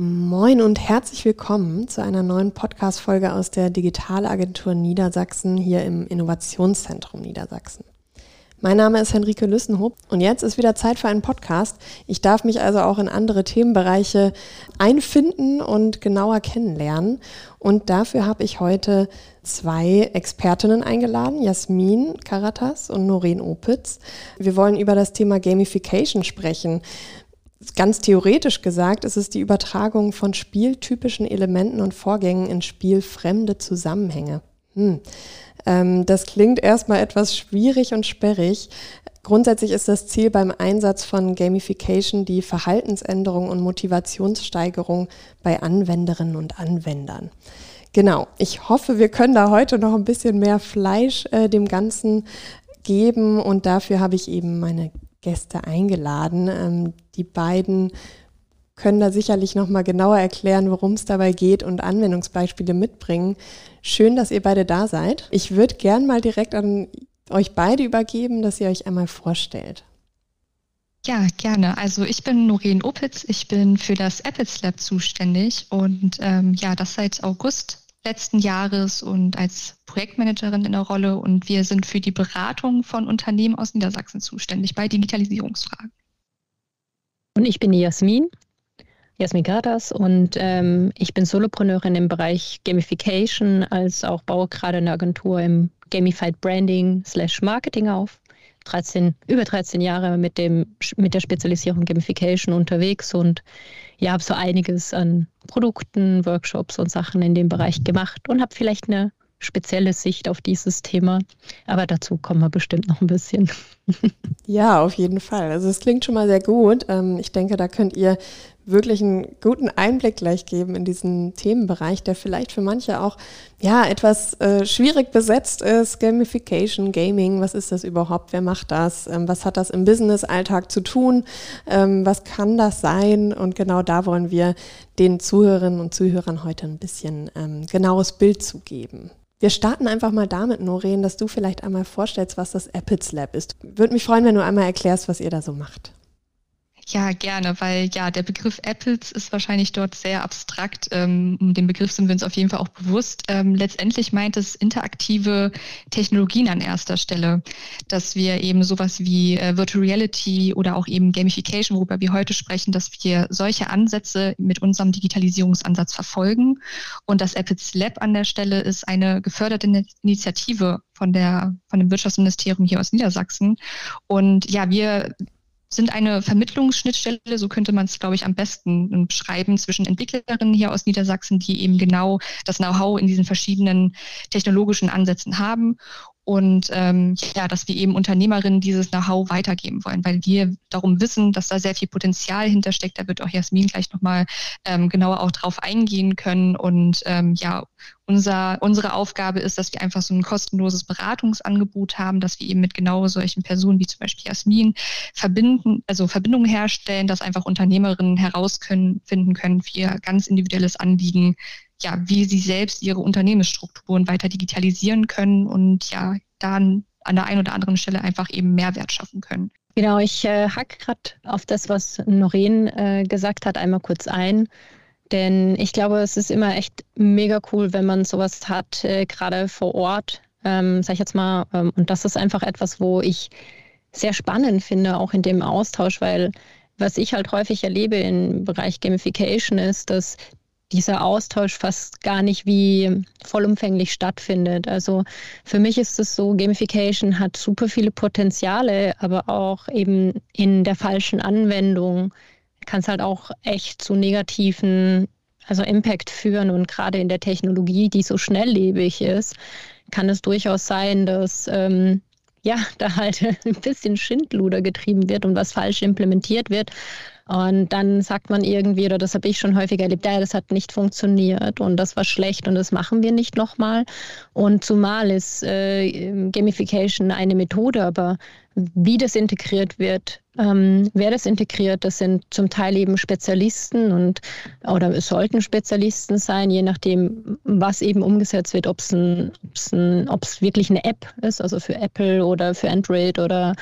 Moin und herzlich willkommen zu einer neuen Podcast-Folge aus der Digitalagentur Niedersachsen hier im Innovationszentrum Niedersachsen. Mein Name ist Henrike Lüssenhoop und jetzt ist wieder Zeit für einen Podcast. Ich darf mich also auch in andere Themenbereiche einfinden und genauer kennenlernen. Und dafür habe ich heute zwei Expertinnen eingeladen, Jasmin Karatas und Noreen Opitz. Wir wollen über das Thema Gamification sprechen. Ganz theoretisch gesagt ist es die Übertragung von spieltypischen Elementen und Vorgängen in spielfremde Zusammenhänge. Hm. Ähm, das klingt erstmal etwas schwierig und sperrig. Grundsätzlich ist das Ziel beim Einsatz von Gamification die Verhaltensänderung und Motivationssteigerung bei Anwenderinnen und Anwendern. Genau, ich hoffe, wir können da heute noch ein bisschen mehr Fleisch äh, dem Ganzen geben und dafür habe ich eben meine Gäste eingeladen. Ähm, die beiden können da sicherlich noch mal genauer erklären, worum es dabei geht und Anwendungsbeispiele mitbringen. Schön, dass ihr beide da seid. Ich würde gern mal direkt an euch beide übergeben, dass ihr euch einmal vorstellt. Ja, gerne. Also ich bin Noreen Opitz, ich bin für das Apples Lab zuständig und ähm, ja, das seit August letzten Jahres und als Projektmanagerin in der Rolle und wir sind für die Beratung von Unternehmen aus Niedersachsen zuständig bei Digitalisierungsfragen. Und ich bin die Jasmin, Jasmin Gatas und ähm, ich bin Solopreneurin im Bereich Gamification, als auch baue gerade eine Agentur im Gamified Branding slash Marketing auf. 13, über 13 Jahre mit, dem, mit der Spezialisierung Gamification unterwegs und ja, habe so einiges an Produkten, Workshops und Sachen in dem Bereich gemacht und habe vielleicht eine spezielle Sicht auf dieses Thema. Aber dazu kommen wir bestimmt noch ein bisschen. Ja, auf jeden Fall. Also es klingt schon mal sehr gut. Ähm, ich denke, da könnt ihr wirklich einen guten Einblick gleich geben in diesen Themenbereich, der vielleicht für manche auch ja etwas äh, schwierig besetzt ist. Gamification, Gaming, was ist das überhaupt? Wer macht das? Ähm, was hat das im Business-Alltag zu tun? Ähm, was kann das sein? Und genau da wollen wir den Zuhörerinnen und Zuhörern heute ein bisschen ähm, genaues Bild zu geben. Wir starten einfach mal damit, Noreen, dass du vielleicht einmal vorstellst, was das Apples Lab ist. Würde mich freuen, wenn du einmal erklärst, was ihr da so macht. Ja, gerne, weil ja, der Begriff Apples ist wahrscheinlich dort sehr abstrakt. Ähm, um den Begriff sind wir uns auf jeden Fall auch bewusst. Ähm, letztendlich meint es interaktive Technologien an erster Stelle, dass wir eben sowas wie äh, Virtual Reality oder auch eben Gamification, worüber wir heute sprechen, dass wir solche Ansätze mit unserem Digitalisierungsansatz verfolgen. Und das Apples Lab an der Stelle ist eine geförderte Initiative von der, von dem Wirtschaftsministerium hier aus Niedersachsen. Und ja, wir sind eine Vermittlungsschnittstelle, so könnte man es, glaube ich, am besten beschreiben, zwischen Entwicklerinnen hier aus Niedersachsen, die eben genau das Know-how in diesen verschiedenen technologischen Ansätzen haben und ähm, ja, dass wir eben Unternehmerinnen dieses Know-how weitergeben wollen, weil wir darum wissen, dass da sehr viel Potenzial hintersteckt. Da wird auch Jasmin gleich nochmal ähm, genauer auch drauf eingehen können. Und ähm, ja, unser, unsere Aufgabe ist, dass wir einfach so ein kostenloses Beratungsangebot haben, dass wir eben mit genau solchen Personen wie zum Beispiel Jasmin verbinden, also Verbindungen herstellen, dass einfach Unternehmerinnen herausfinden können für ihr ganz individuelles Anliegen, ja, wie sie selbst ihre Unternehmensstrukturen weiter digitalisieren können und ja, dann an der einen oder anderen Stelle einfach eben Mehrwert schaffen können. Genau, ich äh, hack gerade auf das, was Noreen äh, gesagt hat, einmal kurz ein. Denn ich glaube, es ist immer echt mega cool, wenn man sowas hat, äh, gerade vor Ort, ähm, sag ich jetzt mal. Ähm, und das ist einfach etwas, wo ich sehr spannend finde, auch in dem Austausch, weil was ich halt häufig erlebe im Bereich Gamification ist, dass dieser Austausch fast gar nicht wie vollumfänglich stattfindet. Also für mich ist es so, Gamification hat super viele Potenziale, aber auch eben in der falschen Anwendung kann es halt auch echt zu negativen, also Impact führen. Und gerade in der Technologie, die so schnelllebig ist, kann es durchaus sein, dass ähm, ja, da halt ein bisschen Schindluder getrieben wird und was falsch implementiert wird. Und dann sagt man irgendwie, oder das habe ich schon häufiger erlebt, ja, das hat nicht funktioniert und das war schlecht und das machen wir nicht nochmal. Und zumal ist äh, Gamification eine Methode, aber wie das integriert wird, ähm, wer das integriert, das sind zum Teil eben Spezialisten und oder sollten Spezialisten sein, je nachdem, was eben umgesetzt wird, ob es ein, ein, wirklich eine App ist, also für Apple oder für Android oder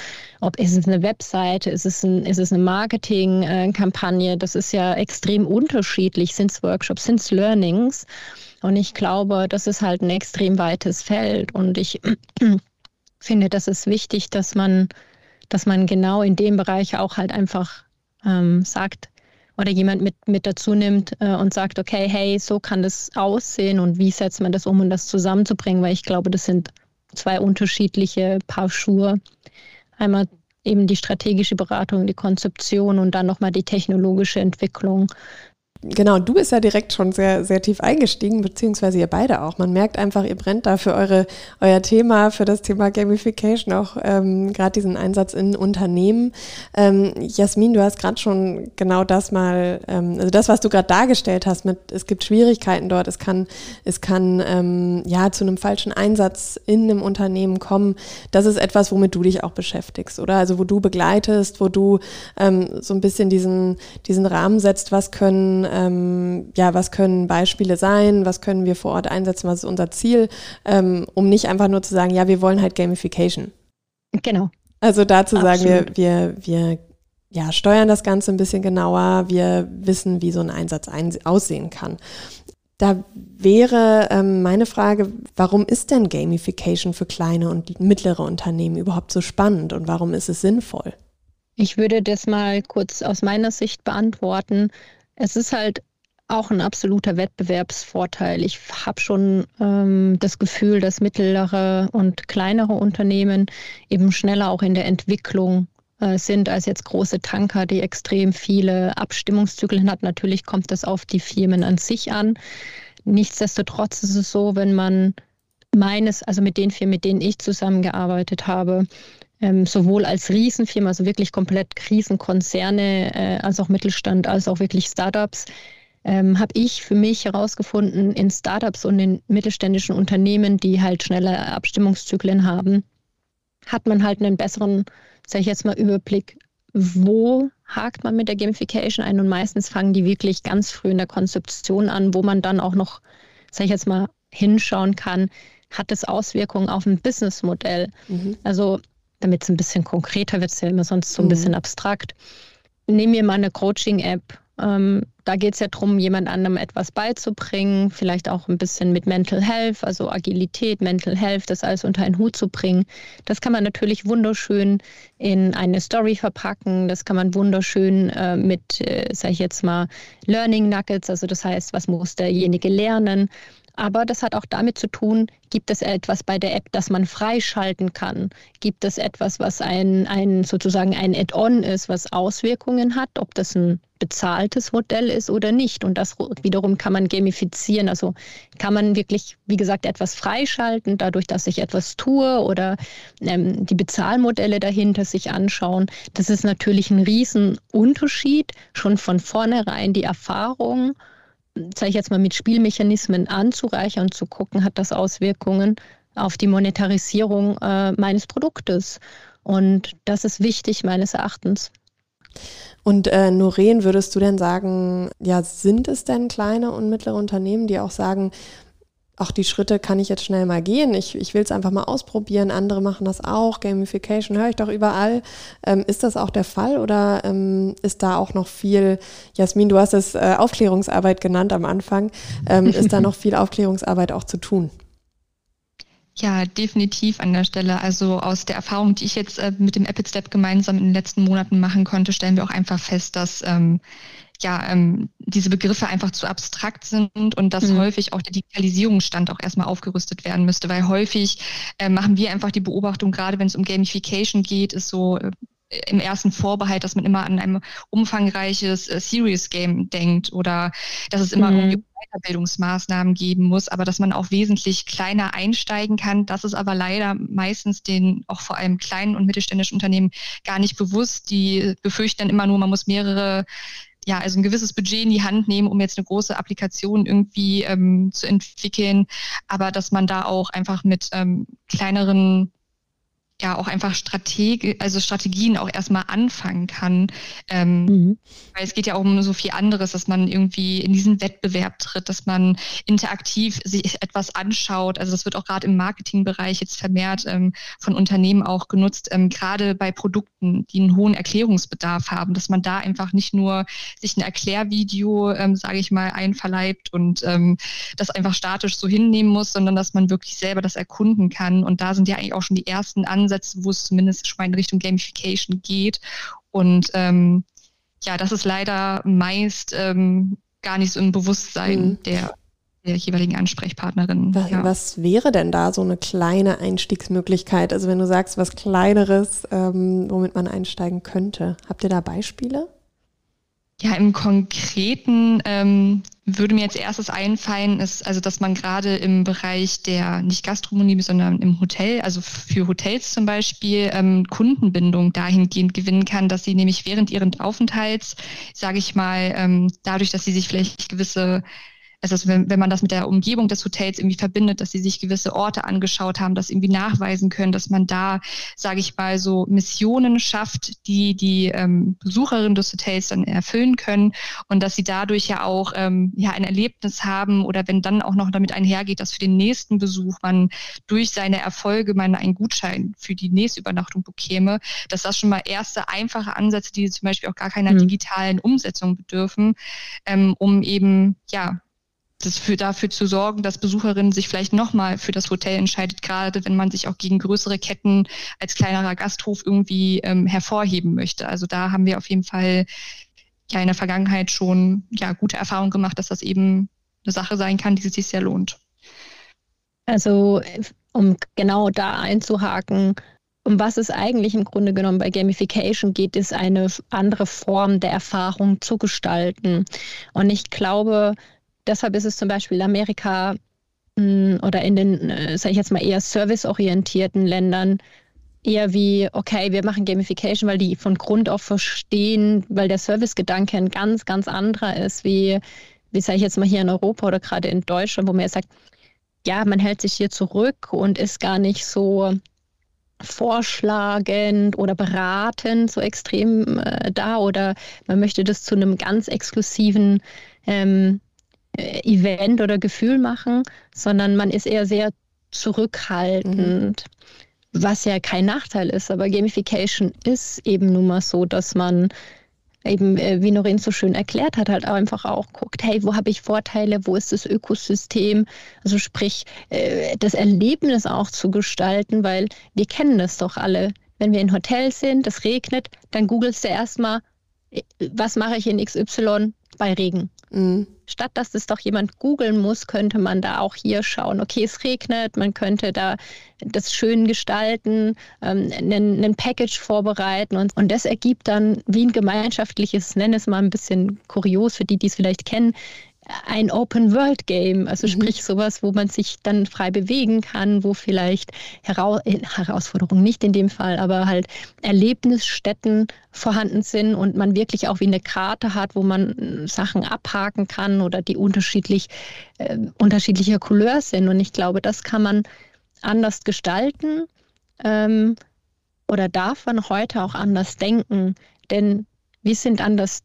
ob ist es eine Webseite, ist es, ein, ist es eine Marketingkampagne, das ist ja extrem unterschiedlich, sind es Workshops, sind es Learnings. Und ich glaube, das ist halt ein extrem weites Feld. Und ich finde, das ist wichtig, dass man, dass man genau in dem Bereich auch halt einfach ähm, sagt oder jemand mit, mit dazu nimmt äh, und sagt, okay, hey, so kann das aussehen und wie setzt man das um, um das zusammenzubringen, weil ich glaube, das sind zwei unterschiedliche Paar Schuhe. Einmal eben die strategische Beratung, die Konzeption und dann nochmal die technologische Entwicklung. Genau, du bist ja direkt schon sehr, sehr tief eingestiegen, beziehungsweise ihr beide auch. Man merkt einfach, ihr brennt da für eure, euer Thema, für das Thema Gamification, auch ähm, gerade diesen Einsatz in Unternehmen. Ähm, Jasmin, du hast gerade schon genau das mal, ähm, also das, was du gerade dargestellt hast, mit es gibt Schwierigkeiten dort, es kann, es kann ähm, ja zu einem falschen Einsatz in einem Unternehmen kommen. Das ist etwas, womit du dich auch beschäftigst, oder? Also wo du begleitest, wo du ähm, so ein bisschen diesen, diesen Rahmen setzt, was können ähm, ja, was können Beispiele sein, was können wir vor Ort einsetzen, was ist unser Ziel, ähm, um nicht einfach nur zu sagen, ja, wir wollen halt Gamification. Genau. Also dazu sagen wir, wir, wir ja, steuern das Ganze ein bisschen genauer, wir wissen, wie so ein Einsatz ein aussehen kann. Da wäre ähm, meine Frage, warum ist denn Gamification für kleine und mittlere Unternehmen überhaupt so spannend und warum ist es sinnvoll? Ich würde das mal kurz aus meiner Sicht beantworten. Es ist halt auch ein absoluter Wettbewerbsvorteil. Ich habe schon ähm, das Gefühl, dass mittlere und kleinere Unternehmen eben schneller auch in der Entwicklung äh, sind als jetzt große Tanker, die extrem viele Abstimmungszyklen hat. Natürlich kommt das auf die Firmen an sich an. Nichtsdestotrotz ist es so, wenn man meines, also mit den Firmen, mit denen ich zusammengearbeitet habe, ähm, sowohl als Riesenfirma, also wirklich komplett Riesenkonzerne, äh, als auch Mittelstand, als auch wirklich Startups, ähm, habe ich für mich herausgefunden, in Startups und in mittelständischen Unternehmen, die halt schnelle Abstimmungszyklen haben, hat man halt einen besseren, sage ich jetzt mal, Überblick, wo hakt man mit der Gamification ein und meistens fangen die wirklich ganz früh in der Konzeption an, wo man dann auch noch, sage ich jetzt mal, hinschauen kann, hat es Auswirkungen auf ein Businessmodell. Mhm. Also damit es ein bisschen konkreter wird, ist ja immer sonst so ein mhm. bisschen abstrakt. Nehmen wir mal eine Coaching-App. Ähm, da geht es ja darum, jemand anderem etwas beizubringen, vielleicht auch ein bisschen mit Mental Health, also Agilität, Mental Health, das alles unter einen Hut zu bringen. Das kann man natürlich wunderschön in eine Story verpacken. Das kann man wunderschön äh, mit, äh, sage ich jetzt mal, Learning Nuggets, also das heißt, was muss derjenige lernen, aber das hat auch damit zu tun, gibt es etwas bei der App, das man freischalten kann? Gibt es etwas, was ein, ein sozusagen ein Add-on ist, was Auswirkungen hat, ob das ein bezahltes Modell ist oder nicht? Und das wiederum kann man gamifizieren. Also kann man wirklich, wie gesagt, etwas freischalten, dadurch, dass ich etwas tue oder ähm, die Bezahlmodelle dahinter sich anschauen. Das ist natürlich ein Riesenunterschied, schon von vornherein die Erfahrung sage ich jetzt mal, mit Spielmechanismen anzureichern und zu gucken, hat das Auswirkungen auf die Monetarisierung äh, meines Produktes. Und das ist wichtig meines Erachtens. Und äh, Noreen, würdest du denn sagen, ja, sind es denn kleine und mittlere Unternehmen, die auch sagen, auch die Schritte kann ich jetzt schnell mal gehen. Ich, ich will es einfach mal ausprobieren. Andere machen das auch. Gamification höre ich doch überall. Ähm, ist das auch der Fall oder ähm, ist da auch noch viel, Jasmin, du hast es äh, Aufklärungsarbeit genannt am Anfang, ähm, ist da noch viel Aufklärungsarbeit auch zu tun? Ja, definitiv an der Stelle. Also aus der Erfahrung, die ich jetzt äh, mit dem Epic Step gemeinsam in den letzten Monaten machen konnte, stellen wir auch einfach fest, dass ähm, ja, ähm, diese Begriffe einfach zu abstrakt sind und dass mhm. häufig auch der Digitalisierungsstand auch erstmal aufgerüstet werden müsste, weil häufig äh, machen wir einfach die Beobachtung, gerade wenn es um Gamification geht, ist so äh, im ersten Vorbehalt, dass man immer an ein umfangreiches äh, Serious Game denkt oder dass es immer mhm. irgendwie Weiterbildungsmaßnahmen geben muss, aber dass man auch wesentlich kleiner einsteigen kann. Das ist aber leider meistens den auch vor allem kleinen und mittelständischen Unternehmen gar nicht bewusst. Die befürchten dann immer nur, man muss mehrere ja, also ein gewisses Budget in die Hand nehmen, um jetzt eine große Applikation irgendwie ähm, zu entwickeln, aber dass man da auch einfach mit ähm, kleineren ja auch einfach Strategi also Strategien auch erstmal anfangen kann. Ähm, mhm. Weil es geht ja auch um so viel anderes, dass man irgendwie in diesen Wettbewerb tritt, dass man interaktiv sich etwas anschaut. Also das wird auch gerade im Marketingbereich jetzt vermehrt ähm, von Unternehmen auch genutzt, ähm, gerade bei Produkten, die einen hohen Erklärungsbedarf haben, dass man da einfach nicht nur sich ein Erklärvideo, ähm, sage ich mal, einverleibt und ähm, das einfach statisch so hinnehmen muss, sondern dass man wirklich selber das erkunden kann. Und da sind ja eigentlich auch schon die ersten Ansätze Ansätze, wo es zumindest schon mal in Richtung Gamification geht. Und ähm, ja, das ist leider meist ähm, gar nicht so im Bewusstsein mhm. der, der jeweiligen Ansprechpartnerin. Was, ja. was, wäre denn da so eine kleine Einstiegsmöglichkeit? Also wenn du sagst, was Kleineres, ähm, womit man einsteigen könnte. Habt ihr da Beispiele? Ja, im Konkreten ähm, würde mir als erstes einfallen, ist also, dass man gerade im Bereich der nicht Gastronomie, sondern im Hotel, also für Hotels zum Beispiel, ähm, Kundenbindung dahingehend gewinnen kann, dass sie nämlich während ihren Aufenthalts, sage ich mal, ähm, dadurch, dass sie sich vielleicht gewisse also wenn, wenn man das mit der Umgebung des Hotels irgendwie verbindet, dass sie sich gewisse Orte angeschaut haben, das irgendwie nachweisen können, dass man da, sage ich mal, so Missionen schafft, die die ähm, Besucherinnen des Hotels dann erfüllen können und dass sie dadurch ja auch ähm, ja ein Erlebnis haben oder wenn dann auch noch damit einhergeht, dass für den nächsten Besuch man durch seine Erfolge man einen Gutschein für die nächste Übernachtung bekäme, dass das schon mal erste einfache Ansätze, die zum Beispiel auch gar keiner mhm. digitalen Umsetzung bedürfen, ähm, um eben ja das für, dafür zu sorgen, dass Besucherinnen sich vielleicht nochmal für das Hotel entscheidet, gerade wenn man sich auch gegen größere Ketten als kleinerer Gasthof irgendwie ähm, hervorheben möchte. Also da haben wir auf jeden Fall ja in der Vergangenheit schon ja gute Erfahrungen gemacht, dass das eben eine Sache sein kann, die sich sehr lohnt. Also um genau da einzuhaken, um was es eigentlich im Grunde genommen bei Gamification geht, ist eine andere Form der Erfahrung zu gestalten. Und ich glaube, deshalb ist es zum Beispiel in Amerika mm, oder in den, äh, sage ich jetzt mal, eher serviceorientierten Ländern eher wie, okay, wir machen Gamification, weil die von Grund auf verstehen, weil der Servicegedanke ein ganz, ganz anderer ist, wie, wie sage ich jetzt mal hier in Europa oder gerade in Deutschland, wo man sagt, ja, man hält sich hier zurück und ist gar nicht so vorschlagend oder beratend so extrem äh, da oder man möchte das zu einem ganz exklusiven ähm, äh, Event oder Gefühl machen, sondern man ist eher sehr zurückhaltend, mhm. was ja kein Nachteil ist. Aber Gamification ist eben nun mal so, dass man eben, äh, wie Noreen so schön erklärt hat, halt einfach auch guckt, hey, wo habe ich Vorteile, wo ist das Ökosystem? Also sprich, äh, das Erlebnis auch zu gestalten, weil wir kennen das doch alle. Wenn wir in Hotels sind, es regnet, dann googelst du erstmal, was mache ich in XY bei Regen? Mhm. Statt dass es doch jemand googeln muss, könnte man da auch hier schauen, okay, es regnet, man könnte da das schön gestalten, ähm, einen, einen Package vorbereiten und, und das ergibt dann wie ein gemeinschaftliches, nenne es mal ein bisschen kurios für die, die es vielleicht kennen, ein Open-World-Game, also mhm. sprich sowas, wo man sich dann frei bewegen kann, wo vielleicht Hera äh, Herausforderungen nicht in dem Fall, aber halt Erlebnisstätten vorhanden sind und man wirklich auch wie eine Karte hat, wo man äh, Sachen abhaken kann oder die unterschiedlich äh, unterschiedlicher Couleur sind. Und ich glaube, das kann man anders gestalten ähm, oder darf man heute auch anders denken, denn wir sind anders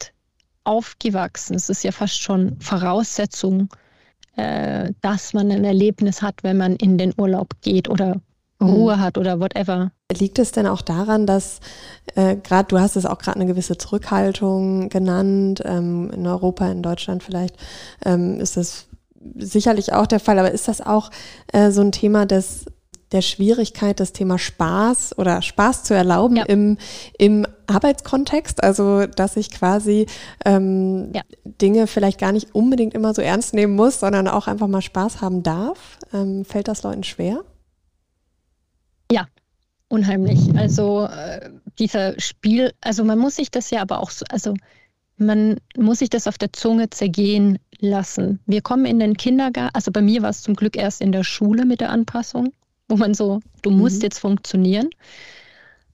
aufgewachsen. Es ist ja fast schon Voraussetzung, äh, dass man ein Erlebnis hat, wenn man in den Urlaub geht oder Ruhe mhm. hat oder whatever. Liegt es denn auch daran, dass äh, gerade, du hast es auch gerade eine gewisse Zurückhaltung genannt, ähm, in Europa, in Deutschland vielleicht ähm, ist das sicherlich auch der Fall, aber ist das auch äh, so ein Thema des der Schwierigkeit, das Thema Spaß oder Spaß zu erlauben ja. im, im Arbeitskontext. Also, dass ich quasi ähm, ja. Dinge vielleicht gar nicht unbedingt immer so ernst nehmen muss, sondern auch einfach mal Spaß haben darf. Ähm, fällt das Leuten schwer? Ja, unheimlich. Also, äh, dieser Spiel, also man muss sich das ja aber auch so, also man muss sich das auf der Zunge zergehen lassen. Wir kommen in den Kindergarten, also bei mir war es zum Glück erst in der Schule mit der Anpassung wo man so, du musst mhm. jetzt funktionieren.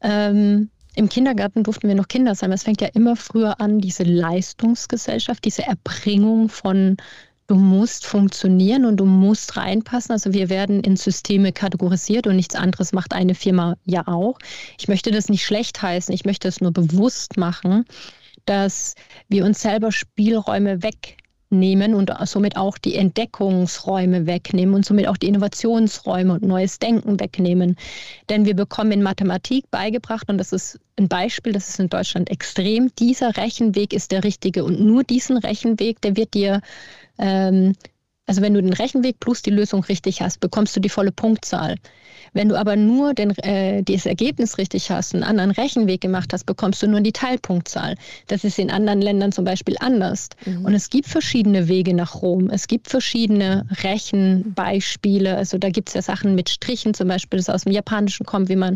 Ähm, Im Kindergarten durften wir noch Kinder sein. Es fängt ja immer früher an, diese Leistungsgesellschaft, diese Erbringung von du musst funktionieren und du musst reinpassen. Also wir werden in Systeme kategorisiert und nichts anderes macht eine Firma ja auch. Ich möchte das nicht schlecht heißen, ich möchte es nur bewusst machen, dass wir uns selber Spielräume wegnehmen und somit auch die Entdeckungsräume wegnehmen und somit auch die Innovationsräume und neues Denken wegnehmen. Denn wir bekommen in Mathematik beigebracht, und das ist ein Beispiel, das ist in Deutschland extrem, dieser Rechenweg ist der richtige und nur diesen Rechenweg, der wird dir ähm, also wenn du den Rechenweg plus die Lösung richtig hast, bekommst du die volle Punktzahl. Wenn du aber nur den, äh, das Ergebnis richtig hast, einen anderen Rechenweg gemacht hast, bekommst du nur die Teilpunktzahl. Das ist in anderen Ländern zum Beispiel anders. Mhm. Und es gibt verschiedene Wege nach Rom. Es gibt verschiedene Rechenbeispiele. Also da gibt es ja Sachen mit Strichen zum Beispiel, das aus dem Japanischen kommt, wie man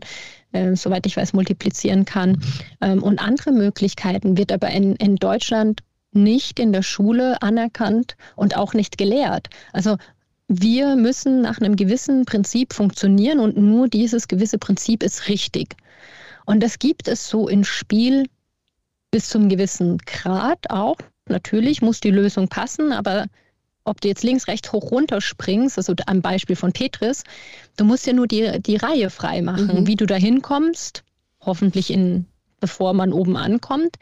äh, soweit ich weiß, multiplizieren kann. Ähm, und andere Möglichkeiten wird aber in, in Deutschland nicht in der Schule anerkannt und auch nicht gelehrt. Also wir müssen nach einem gewissen Prinzip funktionieren und nur dieses gewisse Prinzip ist richtig. Und das gibt es so in Spiel bis zum gewissen Grad auch. Natürlich muss die Lösung passen, aber ob du jetzt links, rechts, hoch, runter springst, also am Beispiel von Tetris, du musst ja nur die, die Reihe frei machen, mhm. wie du da hinkommst, hoffentlich in, bevor man oben ankommt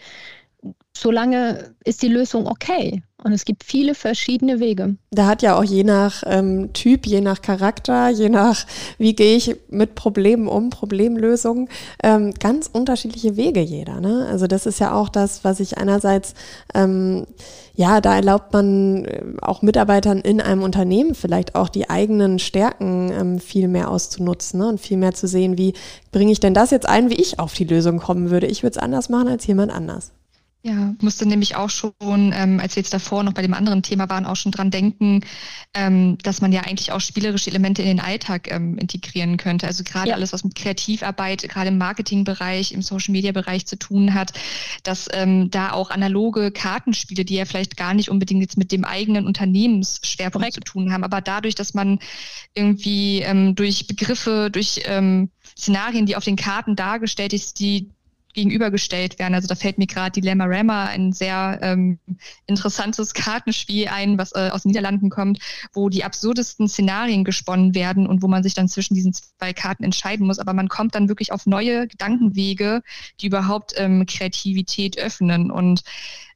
solange ist die Lösung okay. Und es gibt viele verschiedene Wege. Da hat ja auch je nach ähm, Typ, je nach Charakter, je nach, wie gehe ich mit Problemen um, Problemlösungen, ähm, ganz unterschiedliche Wege jeder. Ne? Also das ist ja auch das, was ich einerseits, ähm, ja, da erlaubt man äh, auch Mitarbeitern in einem Unternehmen vielleicht auch die eigenen Stärken ähm, viel mehr auszunutzen ne? und viel mehr zu sehen, wie bringe ich denn das jetzt ein, wie ich auf die Lösung kommen würde. Ich würde es anders machen als jemand anders. Ja, musste nämlich auch schon, ähm, als wir jetzt davor noch bei dem anderen Thema waren, auch schon dran denken, ähm, dass man ja eigentlich auch spielerische Elemente in den Alltag ähm, integrieren könnte. Also gerade ja. alles, was mit Kreativarbeit, gerade im Marketingbereich, im Social-Media-Bereich zu tun hat, dass ähm, da auch analoge Kartenspiele, die ja vielleicht gar nicht unbedingt jetzt mit dem eigenen Unternehmensschwerpunkt Korrekt. zu tun haben, aber dadurch, dass man irgendwie ähm, durch Begriffe, durch ähm, Szenarien, die auf den Karten dargestellt ist, die gegenübergestellt werden. Also da fällt mir gerade Dilemma Rama, ein sehr ähm, interessantes Kartenspiel ein, was äh, aus den Niederlanden kommt, wo die absurdesten Szenarien gesponnen werden und wo man sich dann zwischen diesen zwei Karten entscheiden muss. Aber man kommt dann wirklich auf neue Gedankenwege, die überhaupt ähm, Kreativität öffnen. Und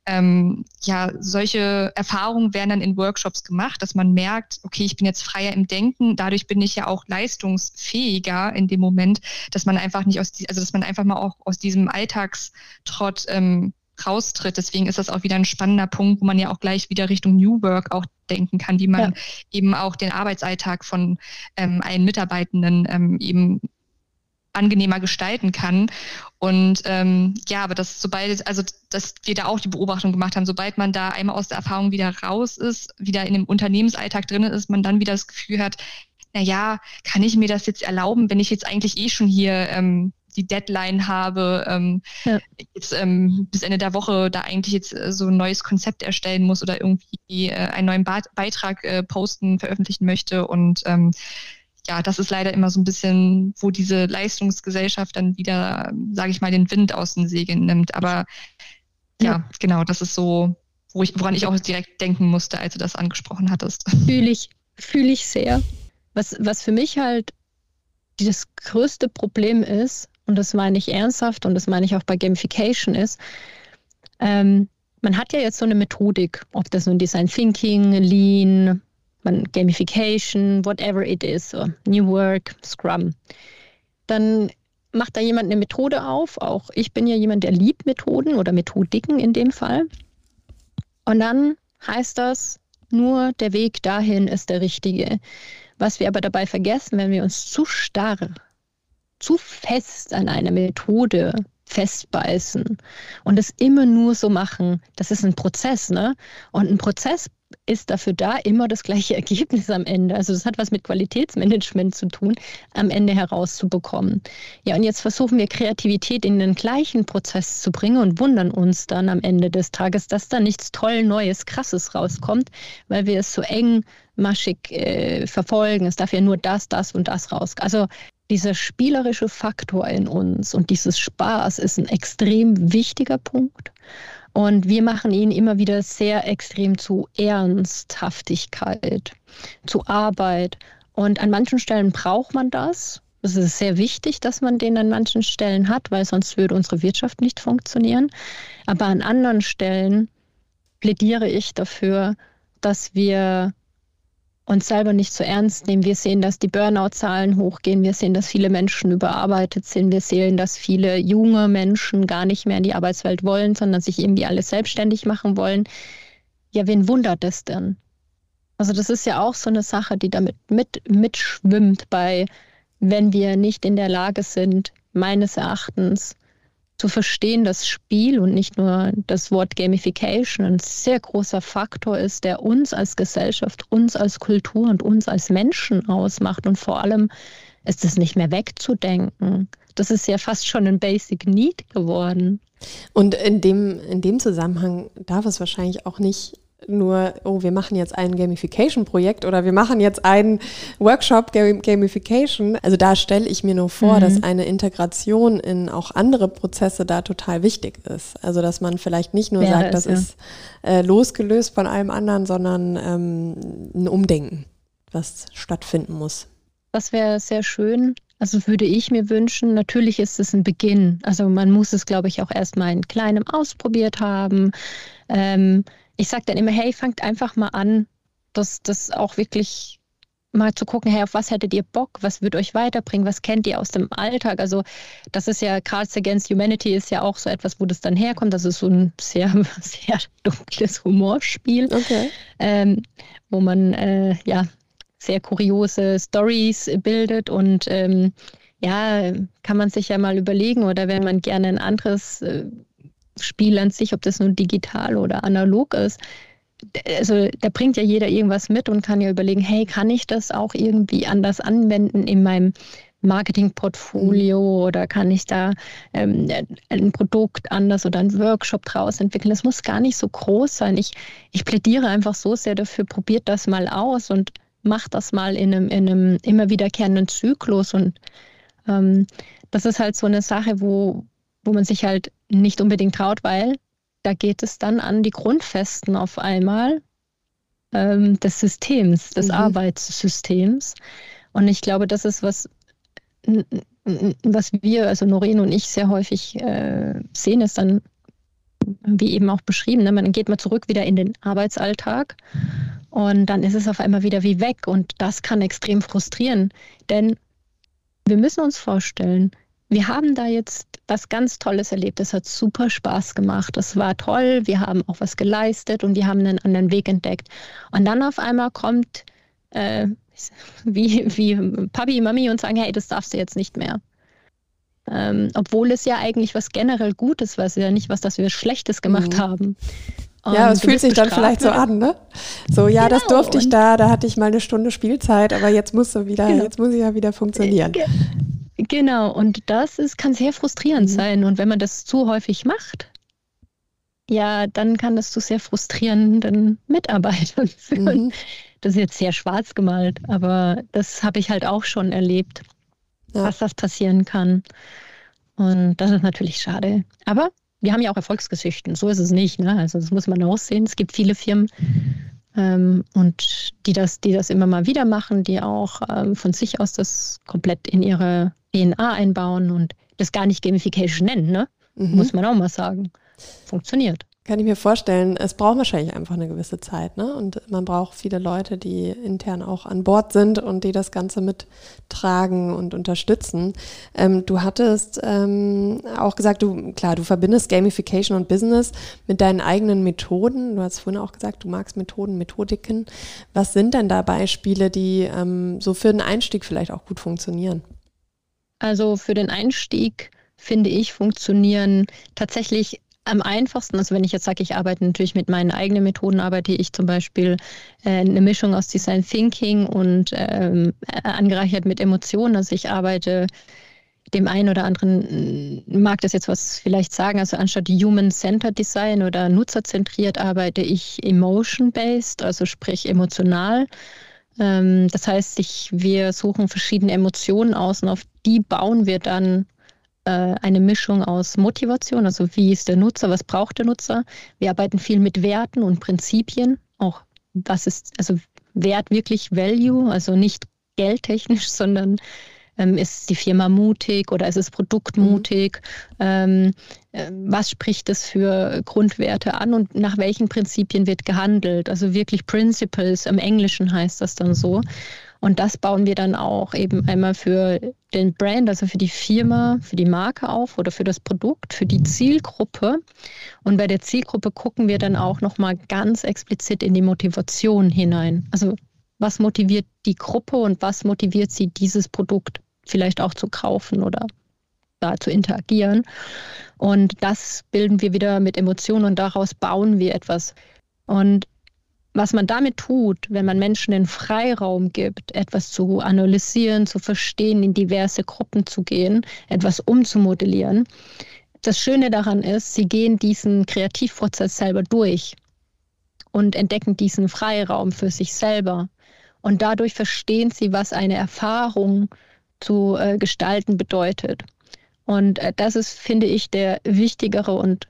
ähm, ja, solche Erfahrungen werden dann in Workshops gemacht, dass man merkt, okay, ich bin jetzt freier im Denken, dadurch bin ich ja auch leistungsfähiger in dem Moment, dass man einfach nicht aus, die, also dass man einfach mal auch aus diesem Alltagstrott ähm, raustritt. Deswegen ist das auch wieder ein spannender Punkt, wo man ja auch gleich wieder Richtung New Work auch denken kann, wie man ja. eben auch den Arbeitsalltag von ähm, allen Mitarbeitenden ähm, eben angenehmer gestalten kann. Und ähm, ja, aber das, sobald, also dass wir da auch die Beobachtung gemacht haben, sobald man da einmal aus der Erfahrung wieder raus ist, wieder in dem Unternehmensalltag drin ist, man dann wieder das Gefühl hat, na ja, kann ich mir das jetzt erlauben, wenn ich jetzt eigentlich eh schon hier ähm, die Deadline habe, ähm, ja. jetzt ähm, bis Ende der Woche da eigentlich jetzt äh, so ein neues Konzept erstellen muss oder irgendwie äh, einen neuen ba Beitrag äh, posten, veröffentlichen möchte und ähm, ja, das ist leider immer so ein bisschen, wo diese Leistungsgesellschaft dann wieder, sage ich mal, den Wind aus den Segeln nimmt. Aber ja, ja, genau, das ist so, wo ich, woran ich auch direkt denken musste, als du das angesprochen hattest. Fühle ich, fühle ich sehr. Was, was für mich halt das größte Problem ist, und das meine ich ernsthaft und das meine ich auch bei Gamification ist, ähm, man hat ja jetzt so eine Methodik, ob das nun Design Thinking, Lean, man Gamification, whatever it is, so New Work, Scrum. Dann macht da jemand eine Methode auf. Auch ich bin ja jemand, der liebt Methoden oder Methodiken in dem Fall. Und dann heißt das, nur der Weg dahin ist der richtige. Was wir aber dabei vergessen, wenn wir uns zu starr, zu fest an einer Methode festbeißen und es immer nur so machen, das ist ein Prozess, ne? Und ein Prozess ist dafür da, immer das gleiche Ergebnis am Ende. Also das hat was mit Qualitätsmanagement zu tun, am Ende herauszubekommen. Ja, und jetzt versuchen wir Kreativität in den gleichen Prozess zu bringen und wundern uns dann am Ende des Tages, dass da nichts toll, Neues, Krasses rauskommt, weil wir es so engmaschig äh, verfolgen. Es darf ja nur das, das und das raus. Also dieser spielerische Faktor in uns und dieses Spaß ist ein extrem wichtiger Punkt. Und wir machen ihn immer wieder sehr extrem zu Ernsthaftigkeit, zu Arbeit. Und an manchen Stellen braucht man das. Es ist sehr wichtig, dass man den an manchen Stellen hat, weil sonst würde unsere Wirtschaft nicht funktionieren. Aber an anderen Stellen plädiere ich dafür, dass wir uns selber nicht so ernst nehmen. Wir sehen, dass die Burnout-Zahlen hochgehen. Wir sehen, dass viele Menschen überarbeitet sind. Wir sehen, dass viele junge Menschen gar nicht mehr in die Arbeitswelt wollen, sondern sich irgendwie alles selbstständig machen wollen. Ja, wen wundert es denn? Also das ist ja auch so eine Sache, die damit mit, mitschwimmt bei, wenn wir nicht in der Lage sind, meines Erachtens zu verstehen, dass Spiel und nicht nur das Wort Gamification ein sehr großer Faktor ist, der uns als Gesellschaft, uns als Kultur und uns als Menschen ausmacht. Und vor allem ist es nicht mehr wegzudenken. Das ist ja fast schon ein Basic Need geworden. Und in dem, in dem Zusammenhang darf es wahrscheinlich auch nicht nur, oh, wir machen jetzt ein Gamification-Projekt oder wir machen jetzt einen Workshop Gamification. Also da stelle ich mir nur vor, mhm. dass eine Integration in auch andere Prozesse da total wichtig ist. Also dass man vielleicht nicht nur Wäre sagt, das ja. ist äh, losgelöst von allem anderen, sondern ähm, ein Umdenken, was stattfinden muss. Das wäre sehr schön. Also würde ich mir wünschen, natürlich ist es ein Beginn. Also man muss es, glaube ich, auch erstmal in kleinem ausprobiert haben. Ähm, ich sage dann immer, hey, fangt einfach mal an, das, das auch wirklich mal zu gucken, hey, auf was hättet ihr Bock, was wird euch weiterbringen, was kennt ihr aus dem Alltag? Also das ist ja, Cards Against Humanity ist ja auch so etwas, wo das dann herkommt. Das ist so ein sehr, sehr dunkles Humorspiel, okay. ähm, wo man äh, ja sehr kuriose Stories bildet und ähm, ja, kann man sich ja mal überlegen oder wenn man gerne ein anderes äh, Spiel an sich, ob das nun digital oder analog ist, also da bringt ja jeder irgendwas mit und kann ja überlegen, hey, kann ich das auch irgendwie anders anwenden in meinem Marketingportfolio mhm. oder kann ich da ähm, ein Produkt anders oder einen Workshop draus entwickeln? Das muss gar nicht so groß sein. Ich, ich plädiere einfach so sehr dafür, probiert das mal aus und macht das mal in einem, in einem immer wiederkehrenden Zyklus. Und ähm, das ist halt so eine Sache, wo, wo man sich halt nicht unbedingt traut, weil da geht es dann an die Grundfesten auf einmal ähm, des Systems, des mhm. Arbeitssystems. Und ich glaube, das ist was, was wir, also Noreen und ich, sehr häufig äh, sehen, ist dann, wie eben auch beschrieben, ne, man geht mal zurück wieder in den Arbeitsalltag und dann ist es auf einmal wieder wie weg und das kann extrem frustrieren, denn wir müssen uns vorstellen, wir haben da jetzt was ganz Tolles erlebt. Es hat super Spaß gemacht. Es war toll. Wir haben auch was geleistet und wir haben einen anderen Weg entdeckt. Und dann auf einmal kommt äh, wie, wie Papi, Mami und sagen, hey, das darfst du jetzt nicht mehr. Ähm, obwohl es ja eigentlich was generell Gutes war, es ist ja nicht was, dass wir Schlechtes gemacht mhm. haben. Und ja, es fühlt sich dann vielleicht so an, ne? So, ja, genau. das durfte ich da, da hatte ich mal eine Stunde Spielzeit, aber jetzt muss so wieder, genau. jetzt muss ich ja wieder funktionieren. Genau, und das ist, kann sehr frustrierend mhm. sein. Und wenn man das zu häufig macht, ja, dann kann das zu sehr frustrierenden Mitarbeitern führen. Mhm. Das ist jetzt sehr schwarz gemalt, aber das habe ich halt auch schon erlebt, ja. was das passieren kann. Und das ist natürlich schade. Aber wir haben ja auch Erfolgsgeschichten, so ist es nicht. Ne? Also das muss man aussehen. Es gibt viele Firmen, ähm, und die das, die das immer mal wieder machen, die auch ähm, von sich aus das komplett in ihre DNA einbauen und das gar nicht Gamification nennen, ne? Mhm. Muss man auch mal sagen. Funktioniert. Kann ich mir vorstellen, es braucht wahrscheinlich einfach eine gewisse Zeit, ne? Und man braucht viele Leute, die intern auch an Bord sind und die das Ganze mittragen und unterstützen. Ähm, du hattest ähm, auch gesagt, du, klar, du verbindest Gamification und Business mit deinen eigenen Methoden. Du hast vorhin auch gesagt, du magst Methoden, Methodiken. Was sind denn da Beispiele, die ähm, so für den Einstieg vielleicht auch gut funktionieren? Also für den Einstieg finde ich, funktionieren tatsächlich am einfachsten, also wenn ich jetzt sage, ich arbeite natürlich mit meinen eigenen Methoden, arbeite ich zum Beispiel äh, eine Mischung aus Design Thinking und ähm, angereichert mit Emotionen. Also ich arbeite dem einen oder anderen mag das jetzt was vielleicht sagen, also anstatt Human-Centered Design oder nutzerzentriert arbeite ich emotion-based, also sprich emotional. Ähm, das heißt, ich, wir suchen verschiedene Emotionen aus und auf die bauen wir dann äh, eine Mischung aus Motivation, also wie ist der Nutzer, was braucht der Nutzer. Wir arbeiten viel mit Werten und Prinzipien, auch was ist, also Wert wirklich Value, also nicht geldtechnisch, sondern ähm, ist die Firma mutig oder ist das Produkt mhm. mutig? Ähm, äh, was spricht es für Grundwerte an und nach welchen Prinzipien wird gehandelt? Also wirklich Principles, im Englischen heißt das dann so. Und das bauen wir dann auch eben einmal für den Brand, also für die Firma, für die Marke auf oder für das Produkt, für die Zielgruppe. Und bei der Zielgruppe gucken wir dann auch nochmal ganz explizit in die Motivation hinein. Also was motiviert die Gruppe und was motiviert sie, dieses Produkt vielleicht auch zu kaufen oder da zu interagieren. Und das bilden wir wieder mit Emotionen und daraus bauen wir etwas. Und was man damit tut, wenn man Menschen den Freiraum gibt, etwas zu analysieren, zu verstehen, in diverse Gruppen zu gehen, etwas umzumodellieren. Das Schöne daran ist, sie gehen diesen Kreativprozess selber durch und entdecken diesen Freiraum für sich selber. Und dadurch verstehen sie, was eine Erfahrung zu äh, gestalten bedeutet. Und äh, das ist, finde ich, der wichtigere und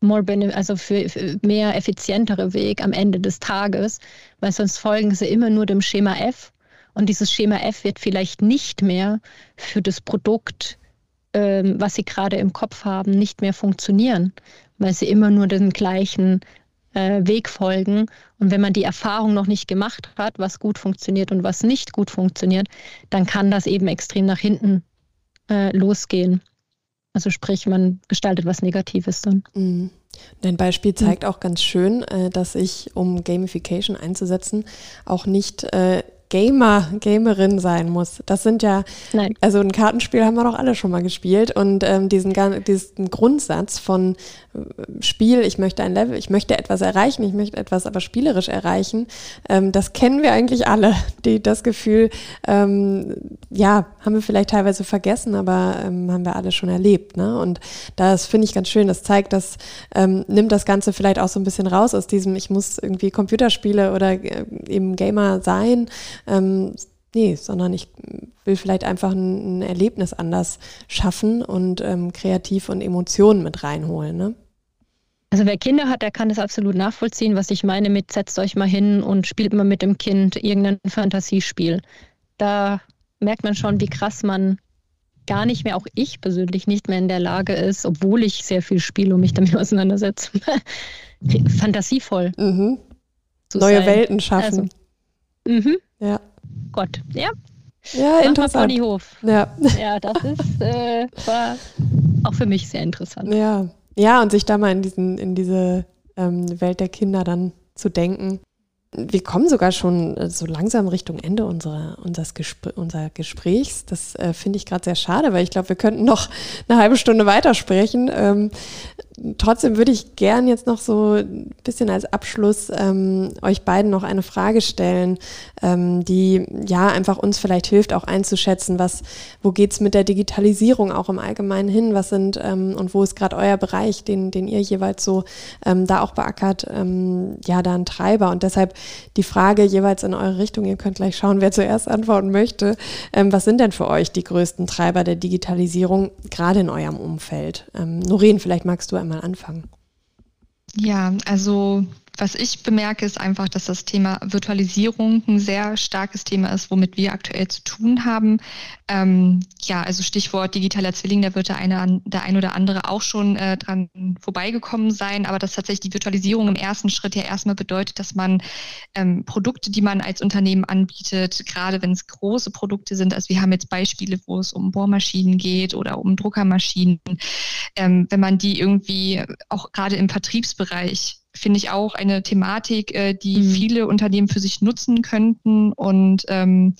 more also für, für, mehr effizientere Weg am Ende des Tages, weil sonst folgen sie immer nur dem Schema F und dieses Schema F wird vielleicht nicht mehr für das Produkt, ähm, was sie gerade im Kopf haben, nicht mehr funktionieren, weil sie immer nur den gleichen äh, Weg folgen. Und wenn man die Erfahrung noch nicht gemacht hat, was gut funktioniert und was nicht gut funktioniert, dann kann das eben extrem nach hinten äh, losgehen. Also sprich, man gestaltet was Negatives dann. Mhm. Dein Beispiel zeigt auch ganz schön, äh, dass ich, um Gamification einzusetzen, auch nicht äh, Gamer, Gamerin sein muss. Das sind ja, Nein. also ein Kartenspiel haben wir doch alle schon mal gespielt und ähm, diesen, diesen Grundsatz von äh, Spiel, ich möchte ein Level, ich möchte etwas erreichen, ich möchte etwas aber spielerisch erreichen, ähm, das kennen wir eigentlich alle. Die, das Gefühl, ähm, ja, haben wir vielleicht teilweise vergessen, aber ähm, haben wir alle schon erlebt. Ne? Und das finde ich ganz schön. Das zeigt, das ähm, nimmt das Ganze vielleicht auch so ein bisschen raus aus diesem, ich muss irgendwie Computerspiele oder äh, eben Gamer sein, ähm, nee, sondern ich will vielleicht einfach ein, ein Erlebnis anders schaffen und ähm, kreativ und Emotionen mit reinholen. Ne? Also wer Kinder hat, der kann das absolut nachvollziehen, was ich meine mit setzt euch mal hin und spielt mal mit dem Kind irgendein Fantasiespiel. Da merkt man schon, wie krass man gar nicht mehr, auch ich persönlich nicht mehr in der Lage ist, obwohl ich sehr viel spiele und mich damit auseinandersetze, fantasievoll. Mhm. Neue sein. Welten schaffen. Also, mhm. Ja. Gott, ja. Ja, Mach interessant. Ponyhof. Ja. ja, das ist, äh, war auch für mich sehr interessant. Ja. Ja, und sich da mal in, diesen, in diese ähm, Welt der Kinder dann zu denken. Wir kommen sogar schon äh, so langsam Richtung Ende unserer, unseres Gespr unser Gesprächs. Das äh, finde ich gerade sehr schade, weil ich glaube, wir könnten noch eine halbe Stunde weitersprechen. Ähm, trotzdem würde ich gern jetzt noch so ein bisschen als Abschluss ähm, euch beiden noch eine Frage stellen, ähm, die ja einfach uns vielleicht hilft, auch einzuschätzen, was, wo geht's mit der Digitalisierung auch im Allgemeinen hin, was sind ähm, und wo ist gerade euer Bereich, den, den ihr jeweils so ähm, da auch beackert, ähm, ja, da ein Treiber. Und deshalb die Frage jeweils in eure Richtung, ihr könnt gleich schauen, wer zuerst antworten möchte. Ähm, was sind denn für euch die größten Treiber der Digitalisierung, gerade in eurem Umfeld? Ähm, Noreen, vielleicht magst du einmal mal anfangen? Ja, also was ich bemerke, ist einfach, dass das Thema Virtualisierung ein sehr starkes Thema ist, womit wir aktuell zu tun haben. Ähm, ja, also Stichwort digitaler Zwilling, da wird der eine, der ein oder andere auch schon äh, dran vorbeigekommen sein, aber dass tatsächlich die Virtualisierung im ersten Schritt ja erstmal bedeutet, dass man ähm, Produkte, die man als Unternehmen anbietet, gerade wenn es große Produkte sind, also wir haben jetzt Beispiele, wo es um Bohrmaschinen geht oder um Druckermaschinen, ähm, wenn man die irgendwie auch gerade im Vertriebsbereich finde ich auch eine Thematik, äh, die mhm. viele Unternehmen für sich nutzen könnten und ähm,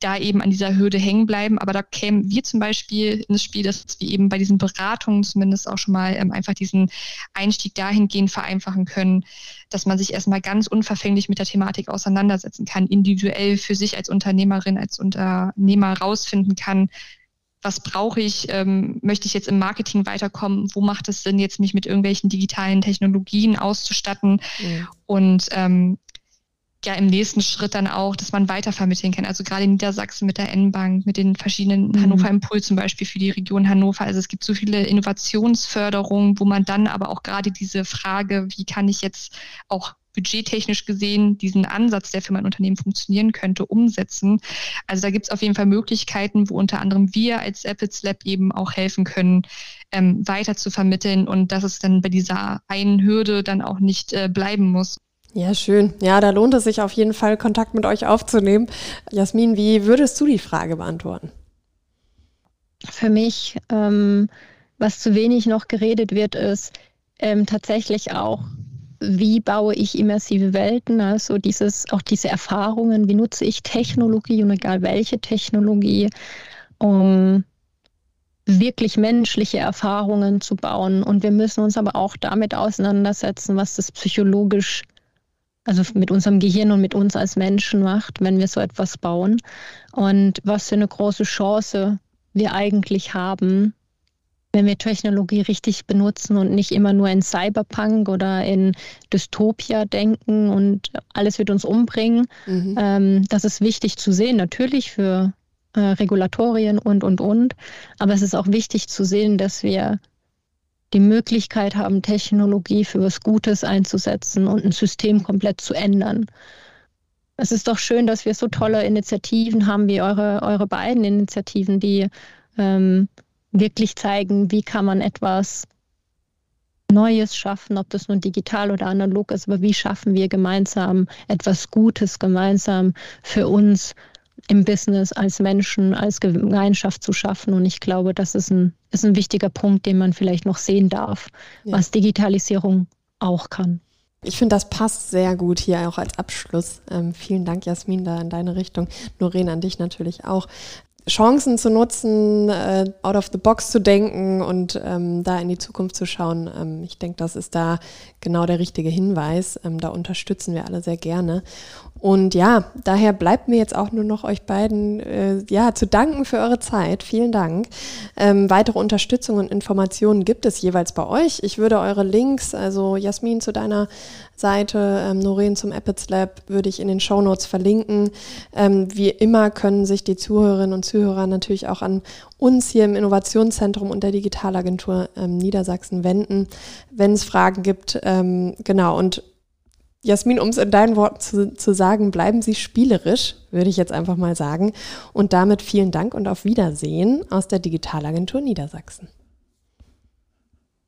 da eben an dieser Hürde hängen bleiben. Aber da kämen wir zum Beispiel ins Spiel, dass wir eben bei diesen Beratungen zumindest auch schon mal ähm, einfach diesen Einstieg dahingehend vereinfachen können, dass man sich erstmal ganz unverfänglich mit der Thematik auseinandersetzen kann, individuell für sich als Unternehmerin, als Unternehmer rausfinden kann, was brauche ich, ähm, möchte ich jetzt im Marketing weiterkommen, wo macht es Sinn, jetzt mich mit irgendwelchen digitalen Technologien auszustatten. Mhm. Und ähm, ja im nächsten Schritt dann auch, dass man weitervermitteln kann. Also gerade in Niedersachsen mit der N-Bank, mit den verschiedenen mhm. Hannover Impuls zum Beispiel für die Region Hannover. Also es gibt so viele Innovationsförderungen, wo man dann aber auch gerade diese Frage, wie kann ich jetzt auch budgettechnisch gesehen diesen Ansatz, der für mein Unternehmen funktionieren könnte, umsetzen. Also da gibt es auf jeden Fall Möglichkeiten, wo unter anderem wir als Apples Lab eben auch helfen können, ähm, weiter zu vermitteln und dass es dann bei dieser einen Hürde dann auch nicht äh, bleiben muss. Ja, schön. Ja, da lohnt es sich auf jeden Fall, Kontakt mit euch aufzunehmen. Jasmin, wie würdest du die Frage beantworten? Für mich, ähm, was zu wenig noch geredet wird, ist ähm, tatsächlich auch, wie baue ich immersive Welten, also dieses, auch diese Erfahrungen, wie nutze ich Technologie und egal welche Technologie, um wirklich menschliche Erfahrungen zu bauen. Und wir müssen uns aber auch damit auseinandersetzen, was das psychologisch also mit unserem Gehirn und mit uns als Menschen macht, wenn wir so etwas bauen. Und was für eine große Chance wir eigentlich haben, wenn wir Technologie richtig benutzen und nicht immer nur in Cyberpunk oder in Dystopia denken und alles wird uns umbringen. Mhm. Ähm, das ist wichtig zu sehen, natürlich für äh, Regulatorien und, und, und. Aber es ist auch wichtig zu sehen, dass wir die Möglichkeit haben, Technologie für was Gutes einzusetzen und ein System komplett zu ändern. Es ist doch schön, dass wir so tolle Initiativen haben wie eure, eure beiden Initiativen, die ähm, wirklich zeigen, wie kann man etwas Neues schaffen, ob das nun digital oder analog ist, aber wie schaffen wir gemeinsam etwas Gutes gemeinsam für uns im Business als Menschen, als Gemeinschaft zu schaffen. Und ich glaube, das ist ein, ist ein wichtiger Punkt, den man vielleicht noch sehen darf, ja. was Digitalisierung auch kann. Ich finde, das passt sehr gut hier auch als Abschluss. Ähm, vielen Dank, Jasmin, da in deine Richtung. Noreen, an dich natürlich auch. Chancen zu nutzen, äh, out of the box zu denken und ähm, da in die Zukunft zu schauen. Ähm, ich denke, das ist da genau der richtige Hinweis. Ähm, da unterstützen wir alle sehr gerne. Und ja, daher bleibt mir jetzt auch nur noch euch beiden äh, ja zu danken für eure Zeit. Vielen Dank. Ähm, weitere Unterstützung und Informationen gibt es jeweils bei euch. Ich würde eure Links, also Jasmin zu deiner Seite, ähm, Noreen zum Appets Lab, würde ich in den Show Notes verlinken. Ähm, wie immer können sich die Zuhörerinnen und Zuhörer natürlich auch an uns hier im Innovationszentrum und der Digitalagentur ähm, Niedersachsen wenden, wenn es Fragen gibt. Ähm, genau, und Jasmin, um es in deinen Worten zu, zu sagen, bleiben Sie spielerisch, würde ich jetzt einfach mal sagen. Und damit vielen Dank und auf Wiedersehen aus der Digitalagentur Niedersachsen.